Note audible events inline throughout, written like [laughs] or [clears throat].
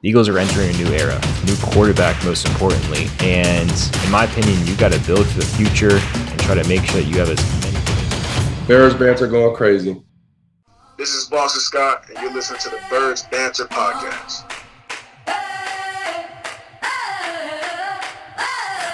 The Eagles are entering a new era, new quarterback, most importantly. And in my opinion, you got to build for the future and try to make sure that you have as many. Bears banter going crazy. This is Boston Scott, and you're listening to the Birds Banter Podcast.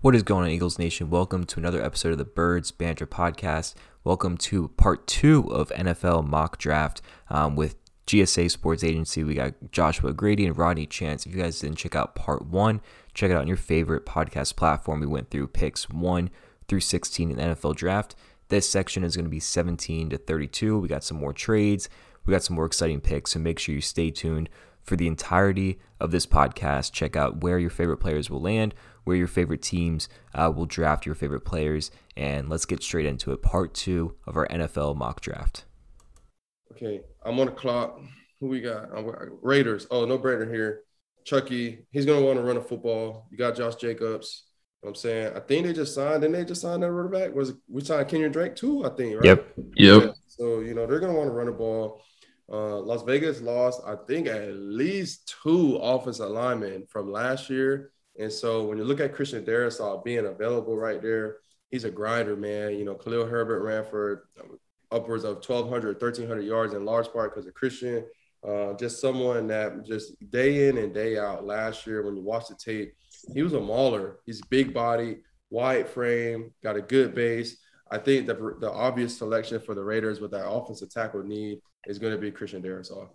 What is going on, Eagles Nation? Welcome to another episode of the Birds Banter Podcast. Welcome to part two of NFL Mock Draft um, with GSA Sports Agency. We got Joshua Grady and Rodney Chance. If you guys didn't check out part one, check it out on your favorite podcast platform. We went through picks one through 16 in the NFL Draft. This section is going to be 17 to 32. We got some more trades. We got some more exciting picks, so make sure you stay tuned for the entirety of this podcast. Check out where your favorite players will land, where your favorite teams uh, will draft your favorite players, and let's get straight into it. Part two of our NFL mock draft. Okay, I'm on the clock. Who we got? I'm, Raiders. Oh, no brainer here. Chucky, he's gonna want to run a football. You got Josh Jacobs. You know I'm saying, I think they just signed. Didn't they just sign that running back? Was it, we signed Kenyon Drake too? I think. Right? Yep. Yep. Yeah. So you know they're gonna want to run the ball. Uh, Las Vegas lost, I think, at least two offensive linemen from last year. And so when you look at Christian Darrisaw being available right there, he's a grinder, man. You know, Khalil Herbert ran for upwards of 1,200, 1,300 yards in large part because of Christian. Uh, just someone that just day in and day out last year, when you watch the tape, he was a mauler. He's big body, wide frame, got a good base. I think the, the obvious selection for the Raiders with that offensive tackle need is going to be Christian Darrisaw.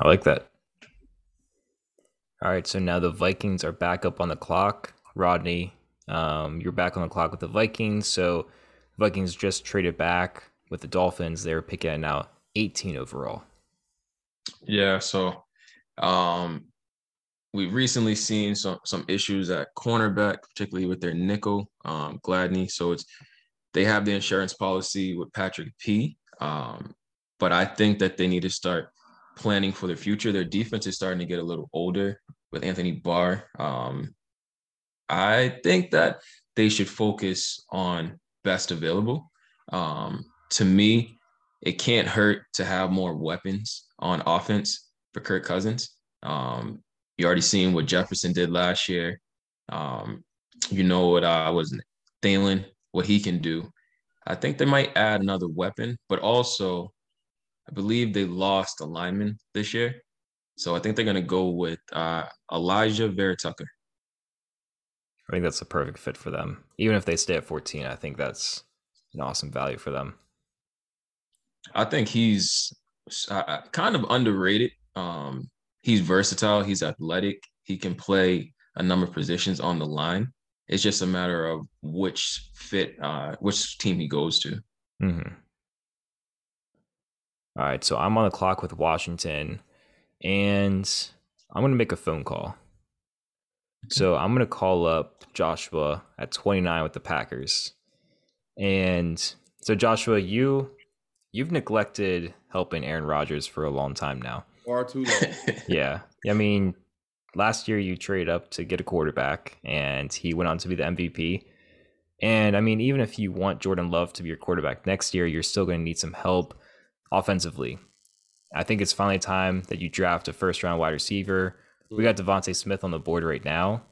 I like that. All right, so now the Vikings are back up on the clock. Rodney, um, you're back on the clock with the Vikings. So Vikings just traded back with the Dolphins. They're picking now 18 overall. Yeah, so um we've recently seen some some issues at cornerback, particularly with their nickel, um, Gladney. So it's they have the insurance policy with Patrick P. Um, but I think that they need to start planning for the future. Their defense is starting to get a little older with Anthony Barr. Um, I think that they should focus on best available. Um, to me, it can't hurt to have more weapons on offense for Kirk Cousins. Um, you already seen what Jefferson did last year. Um, you know what I was Thielen, what he can do. I think they might add another weapon, but also I believe they lost a lineman this year. So I think they're going to go with uh, Alijah Vera Tucker. I think that's a perfect fit for them. Even if they stay at 14, I think that's an awesome value for them. I think he's uh, kind of underrated. Um, he's versatile. He's athletic. He can play a number of positions on the line. It's just a matter of which fit, uh, which team he goes to. Mm-hmm. All right, so I'm on the clock with Washington, and I'm going to make a phone call. So I'm going to call up Joshua at 29 with the Packers. And so Joshua, you you've neglected helping Aaron Rodgers for a long time now. Far too long. [laughs] yeah. I mean, last year you traded up to get a quarterback and he went on to be the MVP. And I mean, even if you want Jordan Love to be your quarterback next year, you're still going to need some help offensively. I think it's finally time that you draft a first round wide receiver. We got DeVonta Smith on the board right now.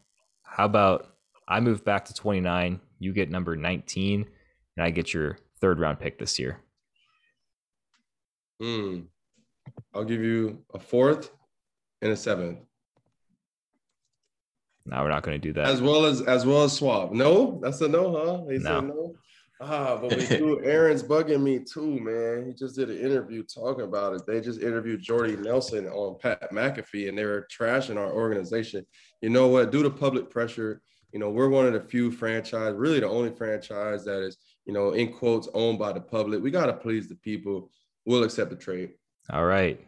How about I move back to 29, you get number 19, and I get your third round pick this year? Hmm. I'll give you a fourth and a seventh. No, we're not going to do that. As well as as well as Swab. No, that's a no, huh? He No. said no. Ah, but we do. [laughs] Aaron's bugging me too, man. He just did an interview talking about it. They just interviewed Jordy Nelson on Pat McAfee, and they were trashing our organization. You know what? Due to public pressure, you know, we're one of the few franchise, really the only franchise that is, you know, in quotes, owned by the public. We got to please the people. We'll accept the trade. All right.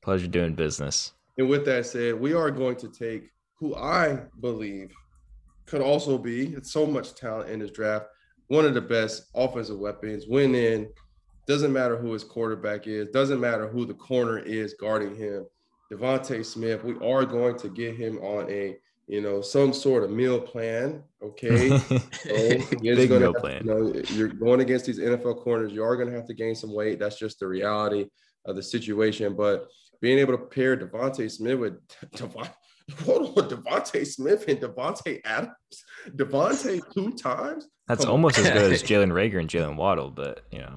Pleasure doing business. And with that said, we are going to take who I believe could also be, it's so much talent in this draft, one of the best offensive weapons, win in, doesn't matter who his quarterback is, doesn't matter who the corner is guarding him. DeVonta Smith, we are going to get him on a you know, some sort of meal plan. Okay. [laughs] Big meal have, plan. You know, you're going against these NFL corners. You are going to have to gain some weight. That's just the reality of the situation. But being able to pair DeVonta Smith with [laughs] Devon, hold on, DeVonta Smith and Davante Adams, Devonte two times. That's Come almost on. as good as Jalen Reagor and Jalen Waddle, but you know. [laughs]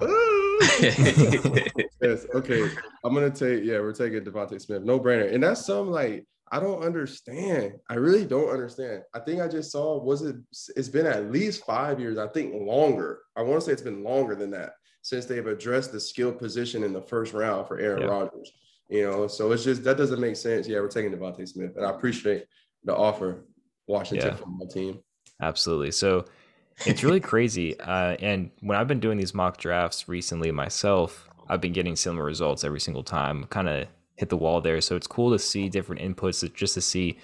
yes. Okay. I'm gonna take. Yeah, we're taking DeVonta Smith. No brainer. And that's some like I don't understand. I really don't understand. I think I just saw was it it's been at least 5 years, I think longer. I want to say it's been longer than that since they've addressed the skill position in the first round for Aaron yeah. Rodgers. You know, so it's just that doesn't make sense. Yeah, we're taking DeVonta Smith, and I appreciate the offer, Washington yeah. football team. Absolutely. So it's really crazy. [laughs] Uh, and when I've been doing these mock drafts recently myself, I've been getting similar results every single time. Kind of hit the wall there. So it's cool to see different inputs just to see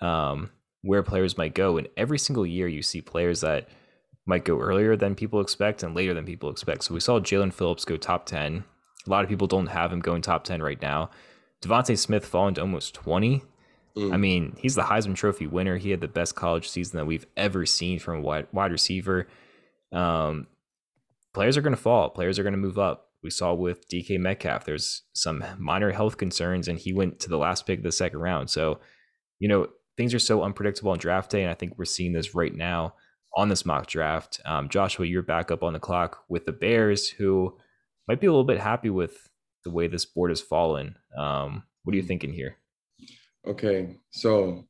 um, where players might go. And every single year, you see players that might go earlier than people expect and later than people expect. So we saw Jaelan Phillips go top 10. A lot of people don't have him going top 10 right now. DeVonta Smith falling to almost 20. Mm. I mean, he's the Heisman Trophy winner. He had the best college season that we've ever seen from a wide, wide receiver. Um, players are going to fall. Players are going to move up we saw with DK Metcalf, there's some minor health concerns, and he went to the last pick of the second round. So, you know, things are so unpredictable on draft day, and I think we're seeing this right now on this mock draft. Um, Joshua, you're back up on the clock with the Bears, who might be a little bit happy with the way this board has fallen. Um, what are you thinking here? Okay, so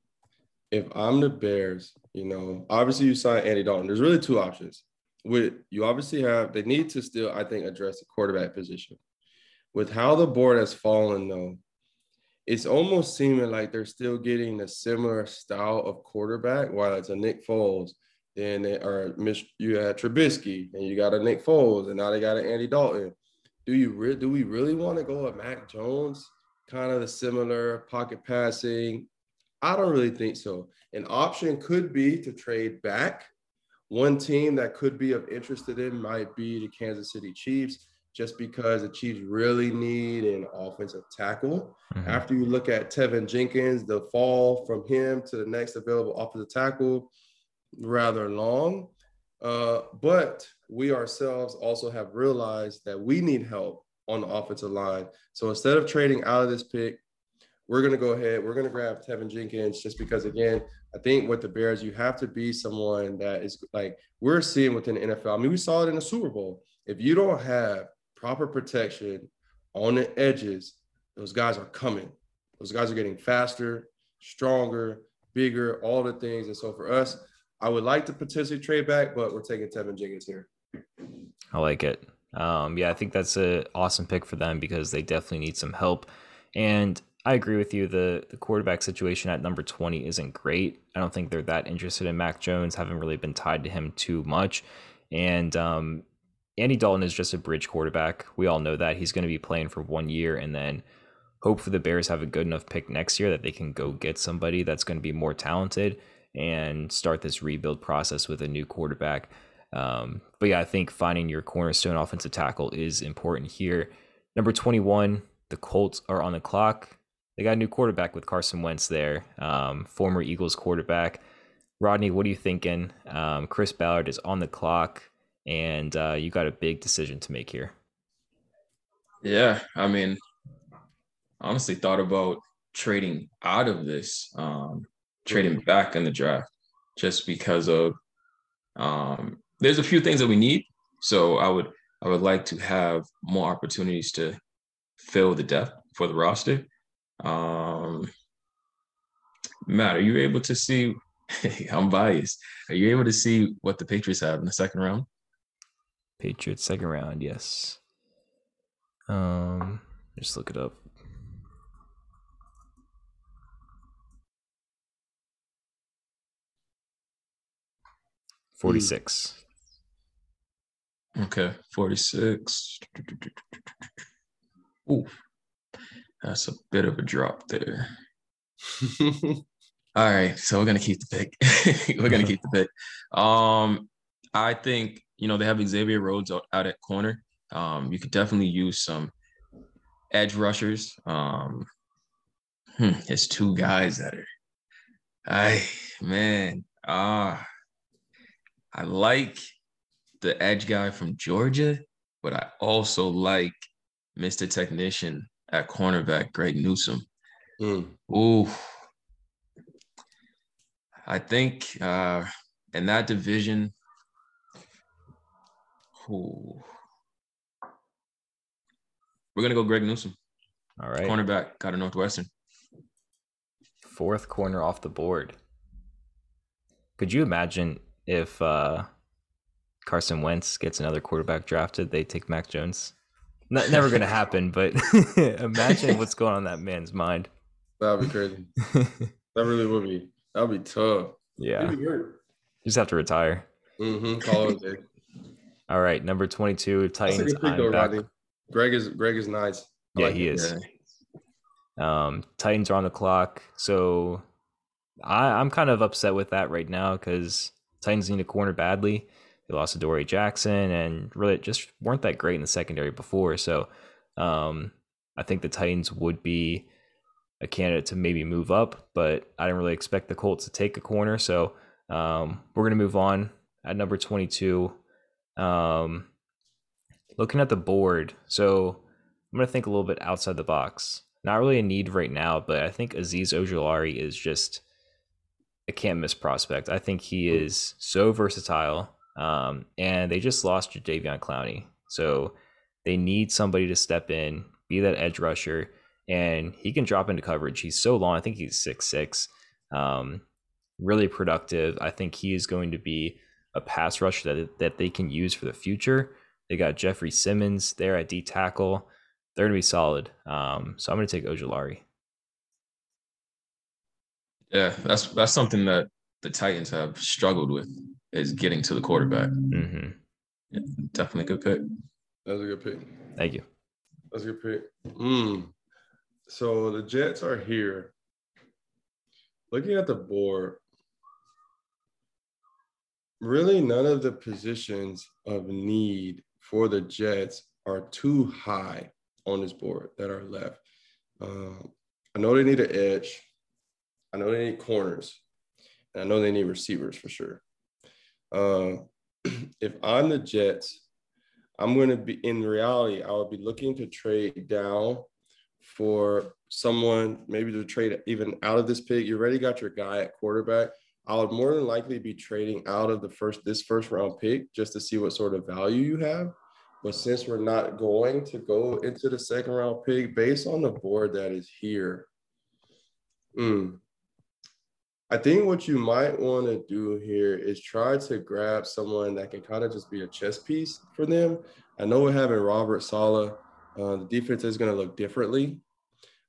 if I'm the Bears, you know, obviously you sign Andy Dalton. There's really two options with you obviously have they need to still I think address the quarterback position. With how the board has fallen though, it's almost seeming like they're still getting a similar style of quarterback. While it's a Nick Foles, then they are you had Trubisky, and you got a Nick Foles, and now they got an Andy Dalton. Do you re- do we really want to go with Mac Jones? Kind of the similar pocket passing. I don't really think so. An option could be to trade back one team that could be of interested in might be the Kansas City Chiefs, just because the Chiefs really need an offensive tackle. Mm-hmm. After you look at Teven Jenkins, the fall from him to the next available offensive tackle, rather long. Uh, but we ourselves also have realized that we need help on the offensive line. So instead of trading out of this pick, we're going to go ahead. We're going to grab Teven Jenkins just because, again, I think with the Bears, you have to be someone that is like we're seeing within the NFL. I mean, we saw it in the Super Bowl. If you don't have proper protection on the edges, those guys are coming. Those guys are getting faster, stronger, bigger, all the things. And so for us, I would like to potentially trade back, but we're taking Teven Jenkins here. I like it. Um, yeah, I think that's an awesome pick for them because they definitely need some help. And I agree with you. The the quarterback situation at number 20 isn't great. I don't think they're that interested in Mac Jones, haven't really been tied to him too much. And um, Andy Dalton is just a bridge quarterback. We all know that. He's going to be playing for one year and then hopefully the Bears have a good enough pick next year that they can go get somebody that's going to be more talented and start this rebuild process with a new quarterback. Um, but yeah, I think finding your cornerstone offensive tackle is important here. Number 21, the Colts are on the clock. They got a new quarterback with Carson Wentz there, um, former Eagles quarterback. Rodney, what are you thinking? Um, Chris Ballard is on the clock, and uh, you got a big decision to make here. Yeah, I mean, honestly, thought about trading out of this, um, trading back in the draft, just because of um, there's a few things that we need. So I would I would like to have more opportunities to fill the depth for the roster. Um, Matt, are you able to see? [laughs] I'm biased. Are you able to see what the Patriots have in the second round? Patriots second round, yes. Um, just look it up. Forty six. Okay, forty six. Ooh, that's a bit of a drop there. [laughs] All right, so we're gonna keep the pick. [laughs] we're gonna keep the pick. Um, I think you know they have Xavier Rhodes out, out at corner. Um, you could definitely use some edge rushers. Um, hmm, it's two guys that are, I man, ah, I like the edge guy from Georgia, but I also like Mr. Technician at cornerback, Greg Newsome. Mm. Ooh, I think uh, in that division, ooh, we're gonna go Greg Newsome. All right. cornerback, got a Northwestern. Fourth corner off the board. Could you imagine if uh, Carson Wentz gets another quarterback drafted, they take Mac Jones? N- never going to happen, but [laughs] imagine what's going on in that man's mind. That'd be crazy. [laughs] That really would be. That'd be tough. yeah, you be just have to retire. Mm-hmm. Call it a day. [laughs] All right, number 22, Titans. though. Greg is Greg is nice. I Yeah, like he is. Um, Titans are on the clock, so I, I'm kind of upset with that right now because Titans need a corner badly. They lost to Dory Jackson and really just weren't that great in the secondary before. So um, I think the Titans would be a candidate to maybe move up, but I didn't really expect the Colts to take a corner. So um, we're going to move on at number 22. Um, looking at the board, so I'm going to think a little bit outside the box. Not really a need right now, but I think Azeez Ojulari is just a can't miss prospect. I think he is so versatile. Um, and they just lost Jadeveon Clowney. So they need somebody to step in, be that edge rusher, and he can drop into coverage. He's so long. I think he's six six. Um, really productive. I think he is going to be a pass rusher that that they can use for the future. They got Jeffrey Simmons there at D tackle. They're going to be solid. Um, so I'm going to take Ojulari. Yeah, that's that's something that the Titans have struggled with is getting to the quarterback. hmm Yeah, definitely good pick. That's a good pick. Thank you. That's a good pick. Mm. So the Jets are here. Looking at the board, really none of the positions of need for the Jets are too high on this board that are left. Um, I know they need an edge. I know they need corners. And I know they need receivers for sure. Uh, [clears throat] if I'm the Jets, I'm going to be in reality, I would be looking to trade down for someone, maybe to trade even out of this pick. You already got your guy at quarterback. I would more than likely be trading out of the first this first round pick just to see what sort of value you have. But since we're not going to go into the second round pick based on the board that is here, mm, I think what you might want to do here is try to grab someone that can kind of just be a chess piece for them. I know we're having Robert Saleh. Uh, the defense is going to look differently.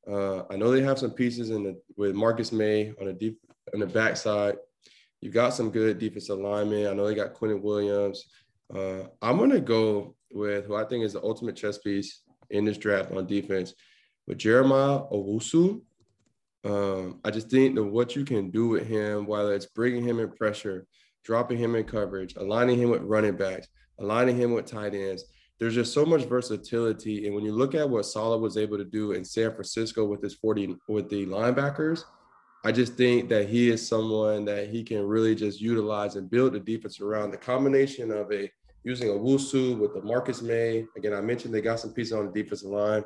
Uh, I know they have some pieces in the with Marcus Maye on the deep on the backside. You've got some good defensive linemen. I know they got Quinnen Williams. Uh, I'm going to go with who I think is the ultimate chess piece in this draft on defense with Jeremiah Owusu. Um, I just think that what you can do with him, whether it's bringing him in pressure, dropping him in coverage, aligning him with running backs, aligning him with tight ends, there's just so much versatility. And when you look at what Saleh was able to do in San Francisco with his 40 with the linebackers, I just think that he is someone that he can really just utilize and build the defense around. The combination of a using a Wusu with the Marcus Maye. Again, I mentioned they got some pieces on the defensive line.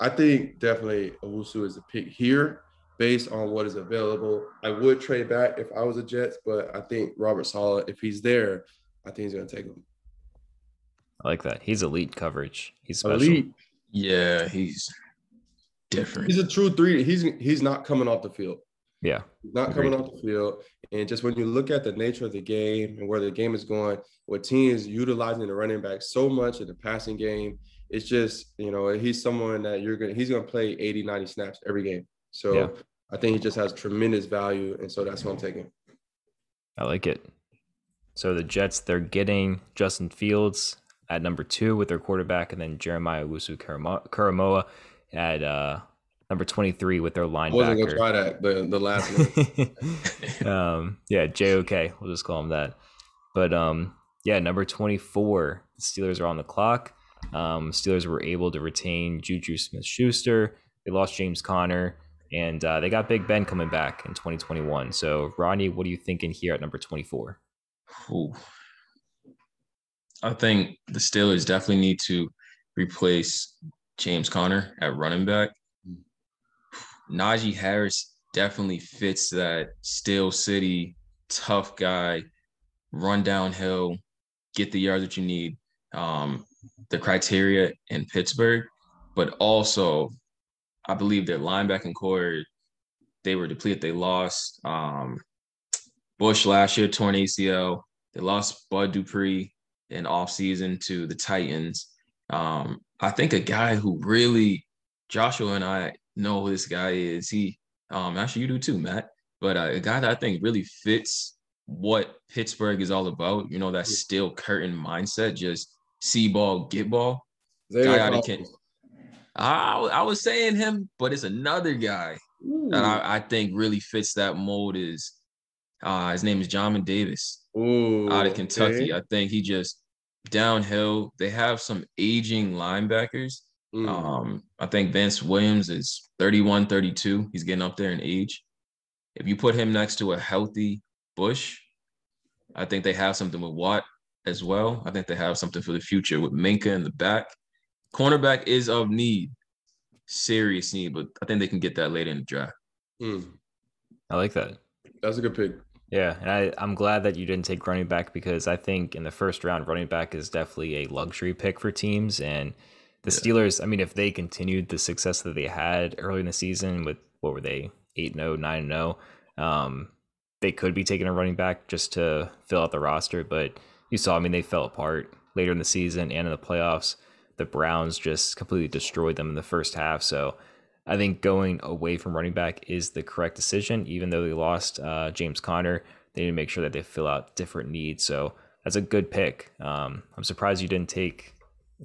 I think definitely Owusu is a pick here based on what is available. I would trade back if I was a Jets, but I think Robert Saleh, if he's there, I think he's going to take him. I like that. He's elite coverage. He's special. Elite. Yeah, he's different. He's a true three. He's he's not coming off the field. Yeah. He's not coming off the field. And just when you look at the nature of the game and where the game is going, what teams utilizing the running back so much in the passing game, it's just, you know, he's someone that you're going to, he's going to play 80, 90 snaps every game. So Yeah. I think he just has tremendous value. And so that's what I'm taking. I like it. So the Jets, they're getting Justin Fields at number two with their quarterback, and then Jeremiah Wusu Koramoah at uh, number 23 with their I wasn't gonna try that. The the last one. [laughs] um, yeah, JOK. We'll just call him that. But um, yeah, number 24. The Steelers are on the clock. Um, Steelers were able to retain Juju Smith Schuster. They lost James Conner. And uh, they got Big Ben coming back in 2021. So, Ronnie, what are you thinking here at number 24? Ooh. I think the Steelers definitely need to replace James Conner at running back. Najee Harris definitely fits that Steel City tough guy, run downhill, get the yards that you need. Um, the criteria in Pittsburgh, but also I believe their linebacking core they were depleted. They lost um, Bush last year, torn ACL. They lost Bud Dupree in offseason to the Titans. Um, I think a guy who really, Joshua and I know who this guy is. He, um, actually, you do too, Matt. But uh, a guy that I think really fits what Pittsburgh is all about. You know, that steel curtain mindset, just see ball, get ball. Xavier Guy out of Collins. I, I was saying him, but it's another guy that I, I think really fits that mold. Is uh, his name is John Davis Ooh, out of Kentucky. okay. I think he just downhill. They have some aging linebackers. Mm. Um, I think Vince Williams is 31, 32. He's getting up there in age. If you put him next to a healthy Bush, I think they have something with Watt as well. I think they have something for the future with Minkah in the back. Cornerback is of need, serious need, but I think they can get that later in the draft. Mm. I like that. That's a good pick. Yeah, and I, I'm glad that you didn't take running back because I think in the first round, running back is definitely a luxury pick for teams. And the Yeah. Steelers, I mean, if they continued the success that they had early in the season with what were they, 8 0, 9 0, um, they could be taking a running back just to fill out the roster. But you saw, I mean, they fell apart later in the season and in the playoffs. The Browns just completely destroyed them in the first half. So I think going away from running back is the correct decision, even though they lost uh, James Conner. They need to make sure that they fill out different needs. So that's a good pick. Um, I'm surprised you didn't take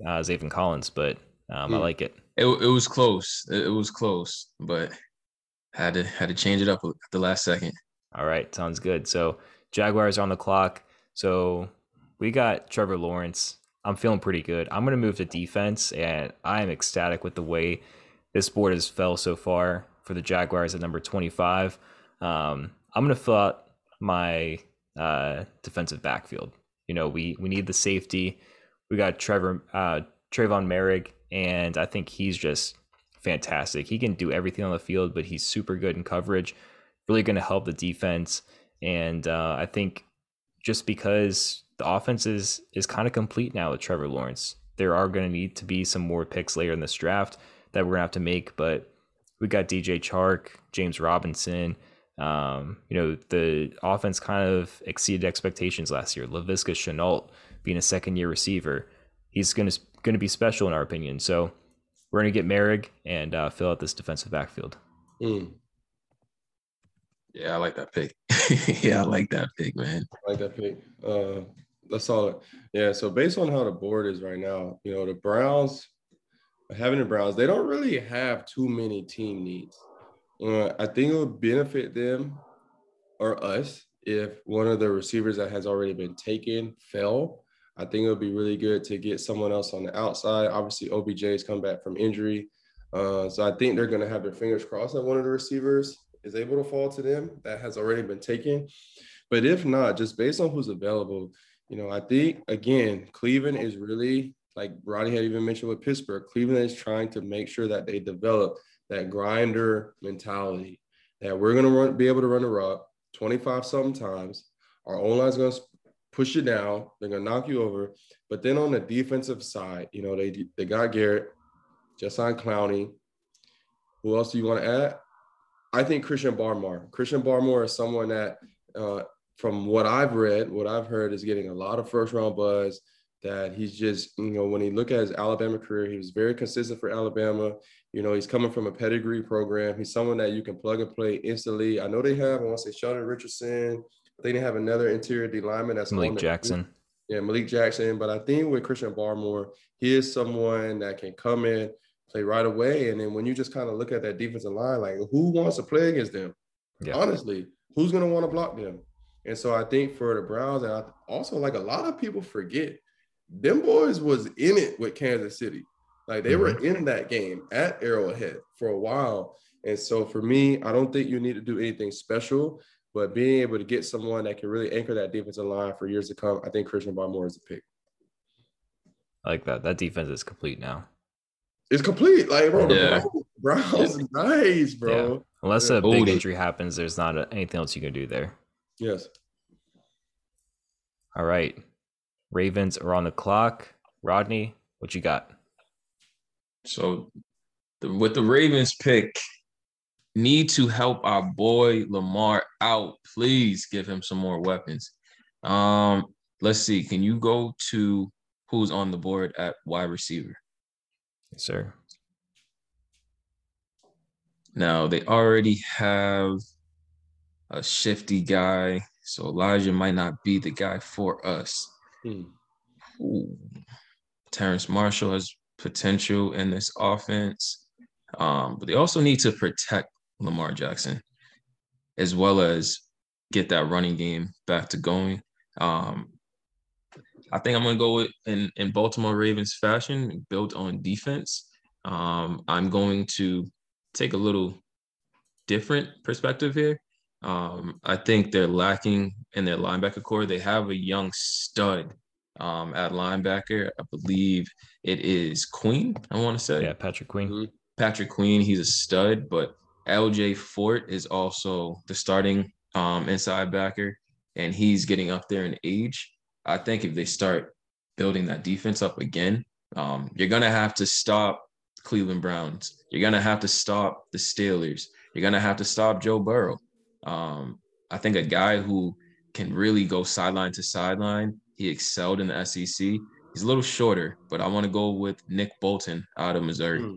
uh, Zaven Collins, but um, I Hmm. like it. It, it was close. It, it was close, but had to had to change it up at the last second. All right, sounds good. So Jaguars are on the clock. So we got Trevor Lawrence. I'm feeling pretty good. I'm going to move to defense, and I am ecstatic with the way this board has fell so far for the Jaguars at number 25. Um, I'm going to fill out my uh, defensive backfield. You know, we we need the safety. We got Trevor uh, Trevon Moehrig, and I think he's just fantastic. He can do everything on the field, but he's super good in coverage. Really going to help the defense, and uh, I think just because the offense is is kind of complete now with Trevor Lawrence, there are going to need to be some more picks later in this draft that we're going to have to make, but we got DJ Chark, James Robinson. Um, you know, the offense kind of exceeded expectations last year. Laviska Shenault being a second year receiver, he's going to going to be special in our opinion. So we're going to get Moehrig and uh, fill out this defensive backfield. Mm. Yeah, I like that pick. [laughs] yeah, I like that pick, man. I like that pick. Uh, that's solid. Yeah. So based on how the board is right now, you know, the Browns, having the Browns, they don't really have too many team needs. Uh, I think it would benefit them or us if one of the receivers that has already been taken fell. I think it would be really good to get someone else on the outside. Obviously, OBJ has come back from injury. Uh, so I think they're going to have their fingers crossed that one of the receivers is able to fall to them that has already been taken. But if not, just based on who's available, you know, I think again, Cleveland is really like Roddy had even mentioned with Pittsburgh. Cleveland is trying to make sure that they develop that grinder mentality that we're going to run, be able to run a rock 25 sometimes. Our O line's going to push you down. They're going to knock you over. But then on the defensive side, you know, they they got Garrett, just Clowney. Who else do you want to add? I think Christian Barmore. Christian Barmore is someone that, uh, from what I've read, what I've heard, is getting a lot of first round buzz. That he's just, you know, when he look at his Alabama career, he was very consistent for Alabama. You know, he's coming from a pedigree program. He's someone that you can plug and play instantly. I know they have, I want to say Sheldon Richardson. I think they have another interior D lineman that's Malik the- Jackson. yeah, Malik Jackson. But I think with Christian Barmore, he is someone that can come in, play right away. And then when you just kind of look at that defensive line, like who wants to play against them? Yeah. Honestly, who's going to want to block them? And so I think for the Browns, and I also like a lot of people forget, them boys was in it with Kansas City. Like they were mm-hmm. in that game at Arrowhead for a while. And so for me, I don't think you need to do anything special, but being able to get someone that can really anchor that defensive line for years to come, I think Christian Barmore is a pick. I like that. That defense is complete now. It's complete. Like, bro, the Yeah. Browns, Browns is nice, bro. Unless Yeah. a big Oldie. injury happens, there's not a, anything else you can do there. Yes. All right. Ravens are on the clock. Rodney, what you got? So the, with the Ravens pick, need to help our boy Lamar out. Please give him some more weapons. Um, let's see. Can you go to who's on the board at wide receiver? Yes, sir. Now they already have a shifty guy, so Elijah might not be the guy for us. Hmm. Ooh. Terrence Marshall has potential in this offense, um, but they also need to protect Lamar Jackson as well as get that running game back to going. Um, I think I'm going to go with in, in Baltimore Ravens fashion, built on defense. Um, I'm going to take a little different perspective here. Um, I think they're lacking in their linebacker core. They have a young stud um, at linebacker. I believe it is Queen, I want to say. Yeah, Patrick Queen. Mhm. Patrick Queen, he's a stud, but LJ Fort is also the starting um, inside backer, and he's getting up there in age. I think if they start building that defense up again, um, you're gonna have to stop Cleveland Browns. You're gonna have to stop the Steelers. You're gonna have to stop Joe Burrow. Um, I think a guy who can really go sideline to sideline. He excelled in the SEC. He's a little shorter, but I want to go with Nick Bolton out of Missouri. Hmm.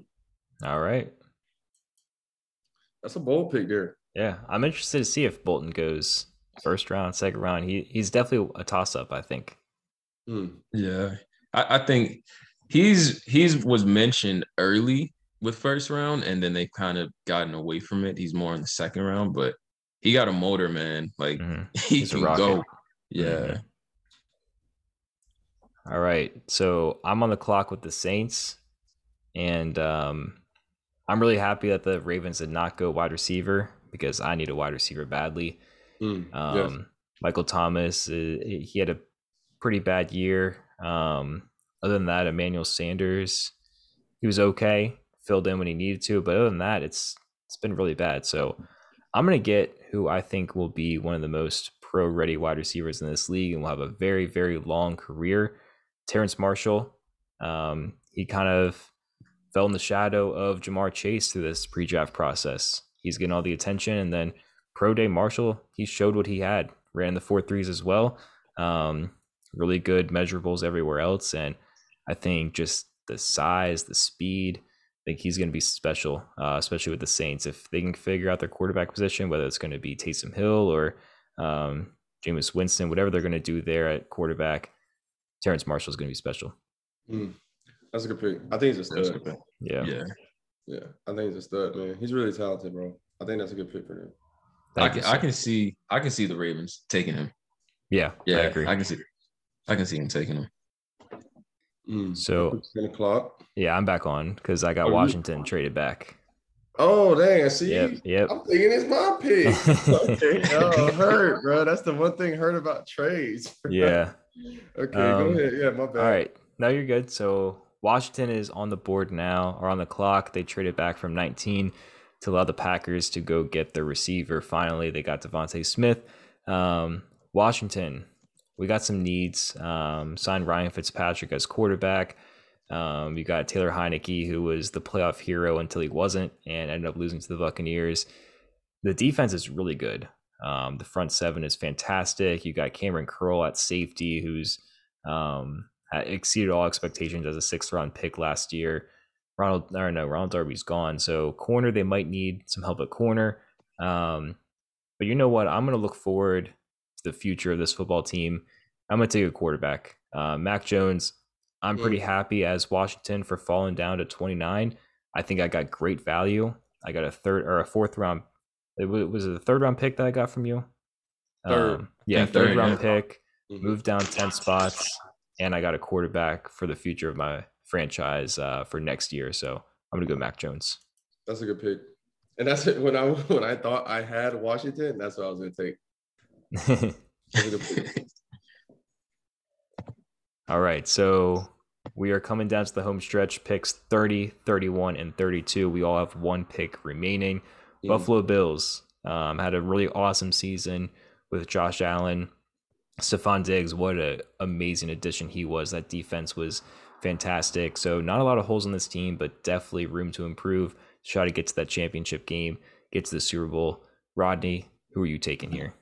All right. That's a bold pick there. Yeah, I'm interested to see if Bolton goes first round, second round. He he's definitely a toss up. I think. Hmm. Yeah, I, I think he's he's was mentioned early with first round, and then they've kind of gotten away from it. He's more in the second round, but he got a motor, man. Like Mhm. [laughs] he He's a can rocket. go. Yeah, Mhm. All right, so I'm on the clock with the Saints, and um, I'm really happy that the Ravens did not go wide receiver because I need a wide receiver badly. Hmm. Um, yes. Michael Thomas, uh, he had a pretty bad year. Um, other than that, Emmanuel Sanders, he was okay, filled in when he needed to, but other than that, it's it's been really bad. So I'm gonna get who I think will be one of the most pro ready wide receivers in this league and will have a very very long career. Terrence Marshall, um, he kind of fell in the shadow of Ja'Marr Chase through this pre-draft process. He's getting all the attention, and then pro day Marshall, he showed what he had. Ran the four threes as well. Um, really good measurables everywhere else, and I think just the size, the speed. I think he's going to be special, uh, especially with the Saints. If they can figure out their quarterback position, whether it's going to be Taysom Hill or um, Jameis Winston, whatever they're going to do there at quarterback, Terrence Marshall is going to be special. Hmm. That's a good pick. I think he's a That's stud. okay. Yeah. yeah. Yeah, I think he's a stud, man. He's really talented, bro. I think that's a good pick for them. I can I can see I can see the Ravens taking him. Yeah. Yeah, I agree. can see I can see him taking him. Hmm. so Ten o'clock. yeah, I'm back on because I got Oh, you- Washington traded back. Oh dang! I see. Yep. Yep. I'm thinking it's my pick. [laughs] okay. Oh, hurt, bro. That's the one thing hurt about trades. [laughs] yeah. okay, Um, go ahead. Yeah, my bad. All right. No, you're good. So Washington is on the board now or on the clock. They traded back from 19 to allow the Packers to go get their receiver. Finally, they got DeVonta Smith. Um, Washington, we got some needs. Um, signed Ryan Fitzpatrick as quarterback. Um, you got Taylor Heinicke, who was the playoff hero until he wasn't and ended up losing to the Buccaneers. The defense is really good. Um, the front seven is fantastic. You got Kamren Curl at safety, who's um, exceeded all expectations as a sixth round pick last year. Ronald, or no, Ronald Darby's gone. So corner, they might need some help at corner. Um, but you know what? I'm going to look forward the future of this football team. I'm going to take a quarterback. Uh, Mac Jones, I'm pretty happy as Washington for falling down to 29. I think I got great value. I got a third or a fourth round. It was, was it a third round pick that I got from you? Third. Um, yeah, third, third, round yeah. pick. Mhm. Moved down ten spots, and I got a quarterback for the future of my franchise uh, for next year. So I'm gonna go Mac Jones. That's a good pick. And that's it. [laughs] When I when I thought I had Washington, that's what I was gonna take. That's a good pick. [laughs] All right, so we are coming down to the home stretch picks 30, 31, and 32. We all have one pick remaining. Buffalo Bills um, had a really awesome season with Josh Allen. Stefon Diggs, what an amazing addition he was. That defense was fantastic. So, not a lot of holes on this team, but definitely room to improve. Try to get to that championship game, get to the Super Bowl. Rodney, who are you taking here?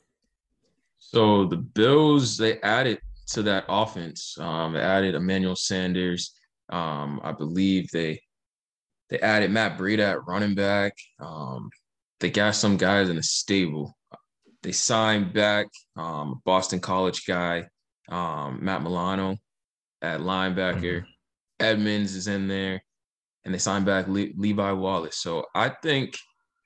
So the Bills they added to that offense. Um, they added Emmanuel Sanders. Um, I believe they they added Matt Breida at running back. Um, they got some guys in the stable. They signed back um, Boston College guy, um, Matt Milano, at linebacker. Edmunds is in there, and they signed back Le- Levi Wallace. So I think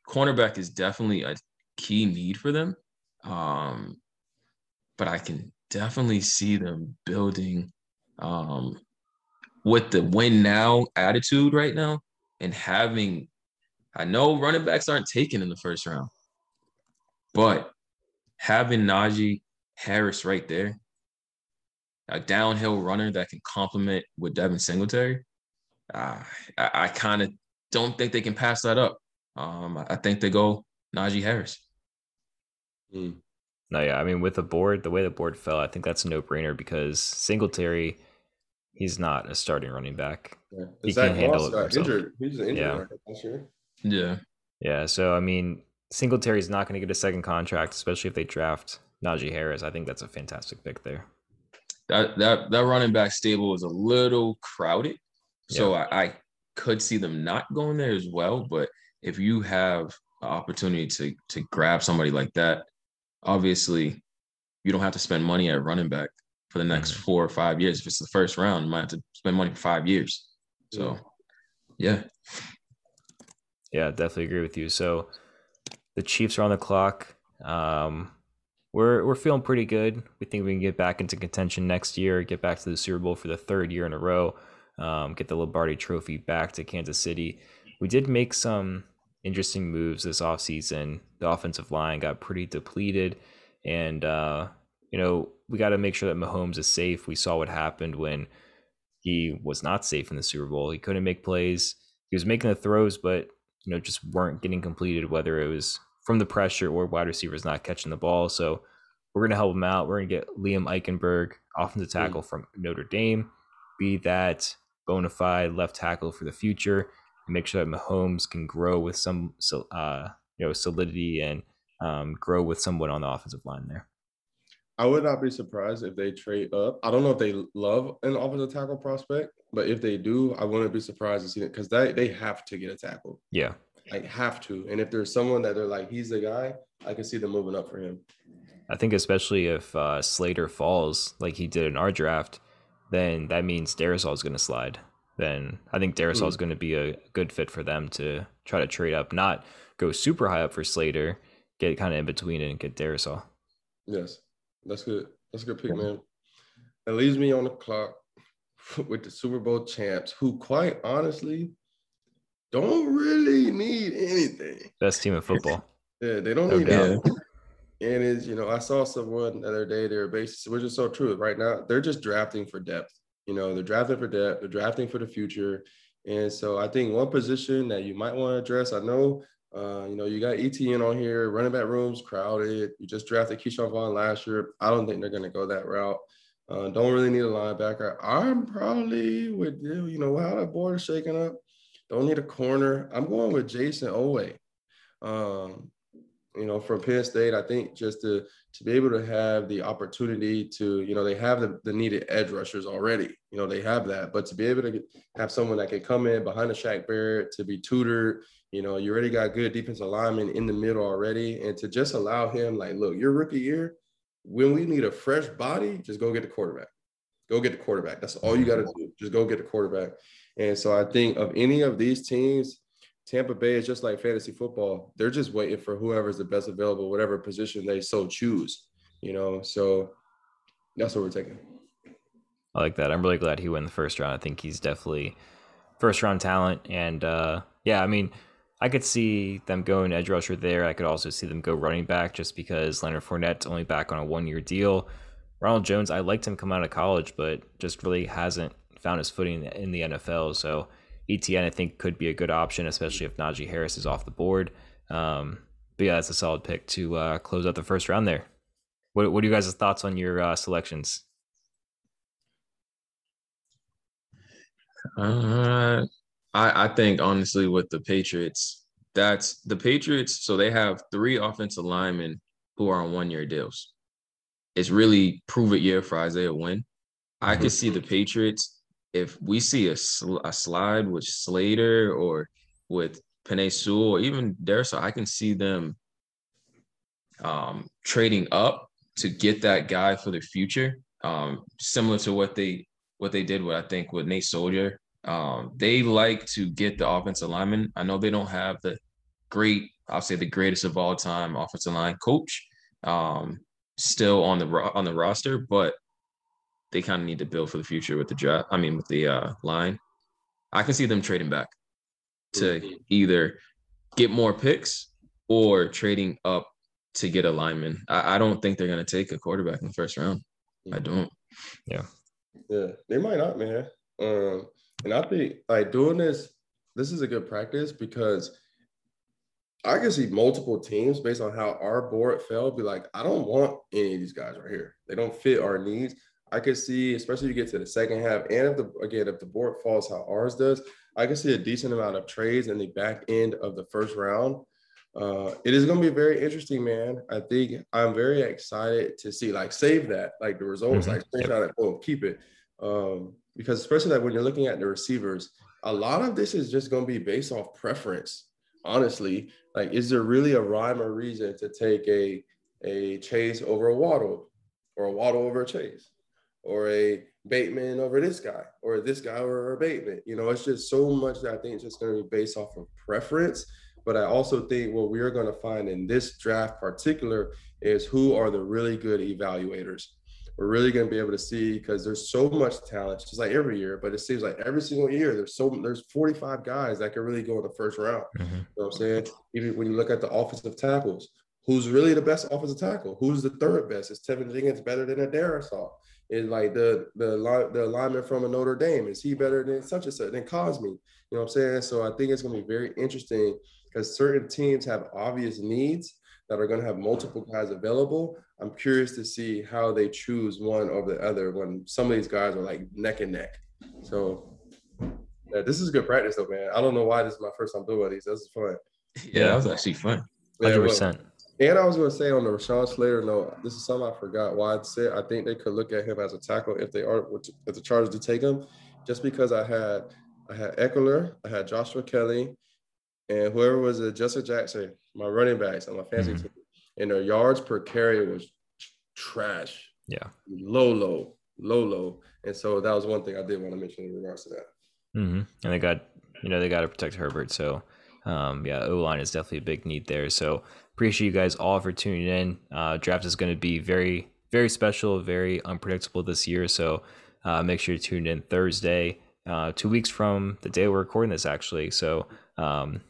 cornerback is definitely a key need for them. Um, but I can definitely see them building um, with the win now attitude right now and having. I know running backs aren't taken in the first round, but having Najee Harris right there, a downhill runner that can complement with Devin Singletary, uh, I, I kind of don't think they can pass that up. Um, I think they go Najee Harris. Mm. No, yeah, I mean, with the board, the way the board fell, I think that's a no brainer because Singletary, he's not a starting running back. Yeah. He Zach can't handle Moss it got himself. injured. He was injured Yeah. right, last year. Yeah. Yeah, so I mean, Singletary's not going to get a second contract, especially if they draft Najee Harris. I think that's a fantastic pick there. that that that running back stable is a little crowded. So I, I could see them not going there as well. But if you have an opportunity to to grab somebody like that, obviously you don't have to spend money at running back for the next Mhm. four or five years. If it's the first round, you might have to spend money for five years. So yeah. Yeah, definitely agree with you. So the Chiefs are on the clock. Um, we're we're feeling pretty good. We think we can get back into contention next year, get back to the Super Bowl for the third year in a row, um, get the Lombardi Trophy back to Kansas City. We did make some interesting moves this offseason. The offensive line got pretty depleted, and uh, you know we got to make sure that Mahomes is safe. We saw what happened when he was not safe in the Super Bowl. He couldn't make plays. He was making the throws, but you know just weren't getting completed. Whether it was from the pressure or wide receivers not catching the ball. So we're gonna help him out. We're gonna get Liam Eichenberg, offensive tackle from Notre Dame, be that bona fide left tackle for the future, make sure that Mahomes can grow with some uh you know solidity and um, grow with someone on the offensive line there. I would not be surprised if they trade up. I don't know if they love an offensive tackle prospect, but if they do, I wouldn't be surprised to see it because they they have to get a tackle, Yeah, like have to. And if there's someone that they're like, he's the guy, I can see them moving up for him. I think especially if uh, Slater falls like he did in our draft, then that means Darrisaw is going to slide. Then I think Darrisaw is hmm. going to be a good fit for them to try to trade up, not go super high up for Slater, get kind of in between and get Darrisaw. Yes, that's good. That's a good pick, man. That leaves me on the clock [laughs] with the Super Bowl champs, who quite honestly don't really need anything. Best team in football. [laughs] Yeah, they don't No need doubt. anything. And it's, you know, I saw someone the other day, they're basically, which is so true. Right now, they're just drafting for depth. You know, they're drafting for depth, they're drafting for the future. And so I think one position that you might want to address, I know, uh, you know, you got ETN on here, running back rooms crowded. You just drafted Ke'Shawn Vaughn last year. I don't think they're going to go that route. Uh, don't really need a linebacker. I'm probably with you, you know, how that board is shaking up. Don't need a corner. I'm going with Jayson Oweh. Um, you know, from Penn State, I think just to to be able to have the opportunity to, you know, they have the, the needed edge rushers already. You know, they have that, but to be able to get, have someone that can come in behind the Shaq Barrett to be tutored, you know, you already got good defensive linemen in the middle already, and to just allow him, like, look, your rookie year, when we need a fresh body, just go get the quarterback. Go get the quarterback. That's all you got to mm-hmm. do. Just go get the quarterback. And so I think of any of these teams, Tampa Bay is just like fantasy football. They're just waiting for whoever's the best available, whatever position they so choose, you know. So that's what we're taking. I like that. I'm really glad he went the first round. I think he's definitely first round talent. And uh, yeah, I mean, I could see them going edge rusher there. I could also see them go running back just because Leonard Fournette's only back on a one year deal. Ronald Jones, I liked him come out of college, but just really hasn't found his footing in the NFL. So Etienne, I think, could be a good option, especially if Najee Harris is off the board. Um, but yeah, that's a solid pick to uh, close out the first round there. What, what are you guys' thoughts on your uh, selections? Uh, I, I think honestly with the Patriots, that's the Patriots. So they have three offensive linemen who are on one year deals. It's really prove it year for Isaiah Wynn. I could see the Patriots if we see a, sl- a slide with Slater or with Penei Sewell or even Darrisaw, I can see them um, trading up to get that guy for the future. Um, similar to what they what they did with I think with Nate Solder. Um, they like to get the offensive lineman. I know they don't have the great, I'll say the greatest of all time offensive line coach um, still on the on the roster, but they kind of need to build for the future with the draft. I mean, with the uh, line, I can see them trading back to either get more picks or trading up to get a lineman. I, I don't think they're going to take a quarterback in the first round. I don't. Yeah. Yeah, they might not, man. Um, and I think like doing this, this is a good practice because I can see multiple teams based on how our board fell be like, I don't want any of these guys right here. They don't fit our needs. I could see, especially you get to the second half, and if the again, if the board falls how ours does, I can see a decent amount of trades in the back end of the first round. Uh, it is going to be very interesting, man. I think I'm very excited to see, like, save that, like the results, mm-hmm. like screenshot yep. it, boom, keep it. Um, because especially like when you're looking at the receivers, a lot of this is just going to be based off preference. Honestly, like, is there really a rhyme or reason to take a a Chase over a Waddle, or a Waddle over a Chase, or a Bateman over this guy, or this guy over a Bateman? You know, it's just so much that I think it's just going to be based off of preference. But I also think what we're going to find in this draft particular is who are the really good evaluators we're really going to be able to see because there's so much talent, just like every year. But it seems like every single year there's so there's 45 guys that can really go in the first round. Mm-hmm. You know what I'm saying? Even when you look at the offensive tackles, who's really the best offensive tackle? Who's the third best? Is Teven Jenkins better than a Darrisaw? Is like the the the lineman from a Notre Dame? Is he better than such and such than Cosmi? You know what I'm saying? So I think it's going to be very interesting because certain teams have obvious needs that are going to have multiple guys available. I'm curious to see how they choose one over the other when some of these guys are like neck and neck. So yeah, this is good practice though, man. I don't know why this is my first time doing these. This is fun. Yeah, that was actually fun. Hundred yeah, percent. And I was going to say on the Rashawn Slater note, this is something I forgot why I said I think they could look at him as a tackle if they are if the Chargers to take him, just because I had I had Ekeler, I had Joshua Kelley, and whoever was a Justin Jackson, my running backs on my fantasy mm-hmm. team, and their yards per carry was trash. Yeah. Low, low, low, low. And so that was one thing I did want to mention in regards to that. Mm-hmm. And they got, you know, they got to protect Herbert. So, um, yeah, O line is definitely a big need there. So appreciate you guys all for tuning in. Uh, draft is going to be very, very special, very unpredictable this year. So uh, make sure you tune in Thursday, uh, two weeks from the day we're recording this, actually. So um,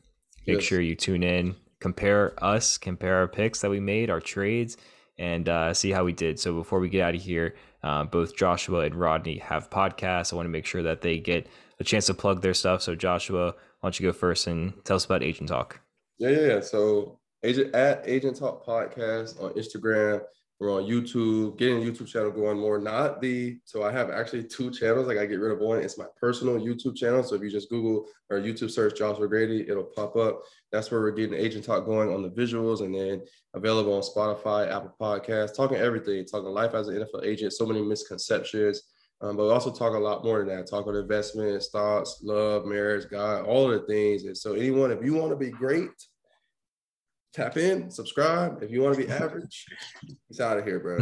make yes. sure you tune in compare us, compare our picks that we made, our trades, and uh, see how we did. So before we get out of here, uh, both Joshua and Rodney have podcasts. I want to make sure that they get a chance to plug their stuff. So Joshua, why don't you go first and tell us about Agent Talk? Yeah, yeah, yeah. So agent at Agent Talk Podcast on Instagram. We're on YouTube, getting a YouTube channel going more. Not the so I have actually two channels. Like I get rid of one. It's my personal YouTube channel. So if you just Google or YouTube search Joshua Grady, it'll pop up. That's where we're getting Agent Talk going on the visuals, and then available on Spotify, Apple Podcasts, talking everything, talking life as an NFL agent. So many misconceptions. Um, but we also talk a lot more than that. Talk about investment, stocks, love, marriage, God, all of the things. And so anyone, if you want to be great, tap in, subscribe. If you want to be average, [laughs] it's out of here, bro.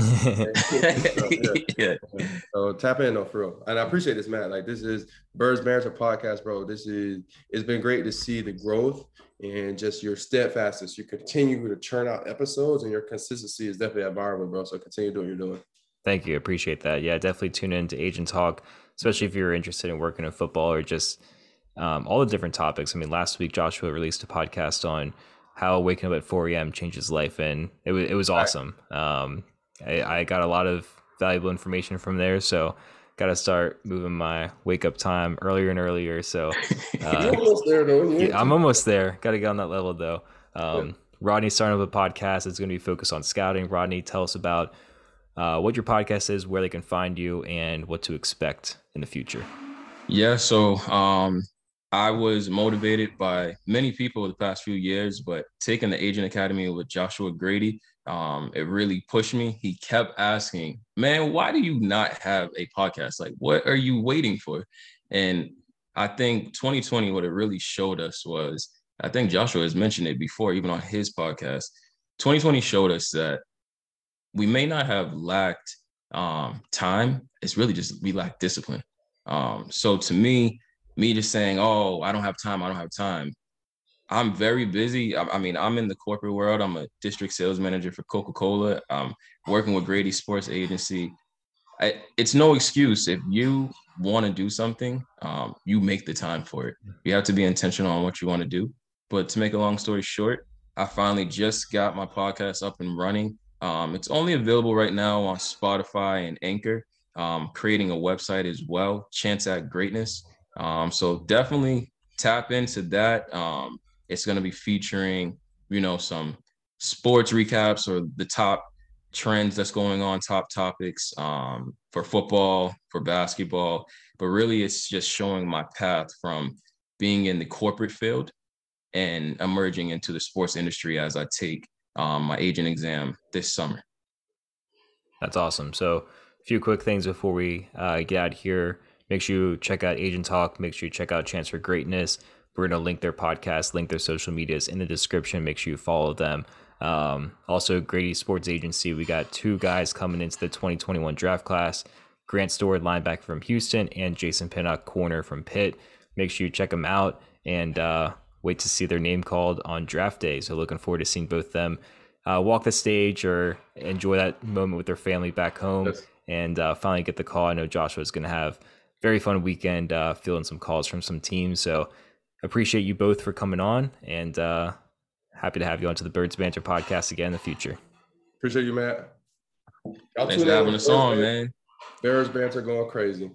yeah. [laughs] [laughs] So tap in though, for real. And I appreciate this, man. Like this is Birds Marriage podcast, bro. This is it's been great to see the growth and just your steadfastness. You continue to churn out episodes, and your consistency is definitely admirable, bro. So continue doing what you're doing. Thank you. Appreciate that. Yeah, definitely tune in to Agent Talk, especially if you're interested in working in football or just um, all the different topics. I mean, last week Joshua released a podcast on how waking up at 4 a.m. changes life, and it was it was awesome. Um, I, I got a lot of valuable information from there, so got to start moving my wake up time earlier and earlier. So [laughs] uh, almost there, though. Yeah, I'm almost there. Got to get on that level though. Um, Rodney's starting up a podcast. It's going to be focused on scouting. Rodney, tell us about uh, what your podcast is, where they can find you, and what to expect in the future. Yeah, so um, I was motivated by many people the past few years, but taking the Agent Academy with Joshua Grady, um, it really pushed me. He kept asking, "Man, why do you not have a podcast? Like, what are you waiting for?" And I think 2020, what it really showed us was, I think Joshua has mentioned it before, even on his podcast. 2020 showed us that we may not have lacked um, time. It's really just we lack discipline. Um, so to me, me just saying, "Oh, I don't have time. I don't have time." I'm very busy. I, I mean, I'm in the corporate world. I'm a district sales manager for Coca-Cola. I'm working with Grady Sports Agency. I, it's no excuse if you want to do something, um, you make the time for it. You have to be intentional on what you want to do. But to make a long story short, I finally just got my podcast up and running. Um, it's only available right now on Spotify and Anchor. Um, creating a website as well, Chance at Greatness. Um, so definitely tap into that. Um, it's going to be featuring, you know, some sports recaps or the top trends that's going on, top topics um, for football, for basketball. But really, it's just showing my path from being in the corporate field and emerging into the sports industry as I take um, my agent exam this summer. That's awesome. So, a few quick things before we uh, get out here. Make sure you check out Agent Talk. Make sure you check out Chance for Greatness. We're going to link their podcast, link their social medias in the description. Make sure you follow them. Um, also, Grady Sports Agency. We got two guys coming into the 2021 draft class Grant Stuard, linebacker from Houston, and Jason Pinnock, corner from Pitt. Make sure you check them out and uh, wait to see their name called on draft day. So, looking forward to seeing both them uh, walk the stage or enjoy that moment with their family back home Yes. and uh, finally get the call. I know Joshua is going to have very fun weekend uh, fielding some calls from some teams. So appreciate you both for coming on and uh, happy to have you on to the Birds Banter podcast again in the future. Appreciate you, Matt. Y'all Thanks for having with us on, man. Bears banter going crazy.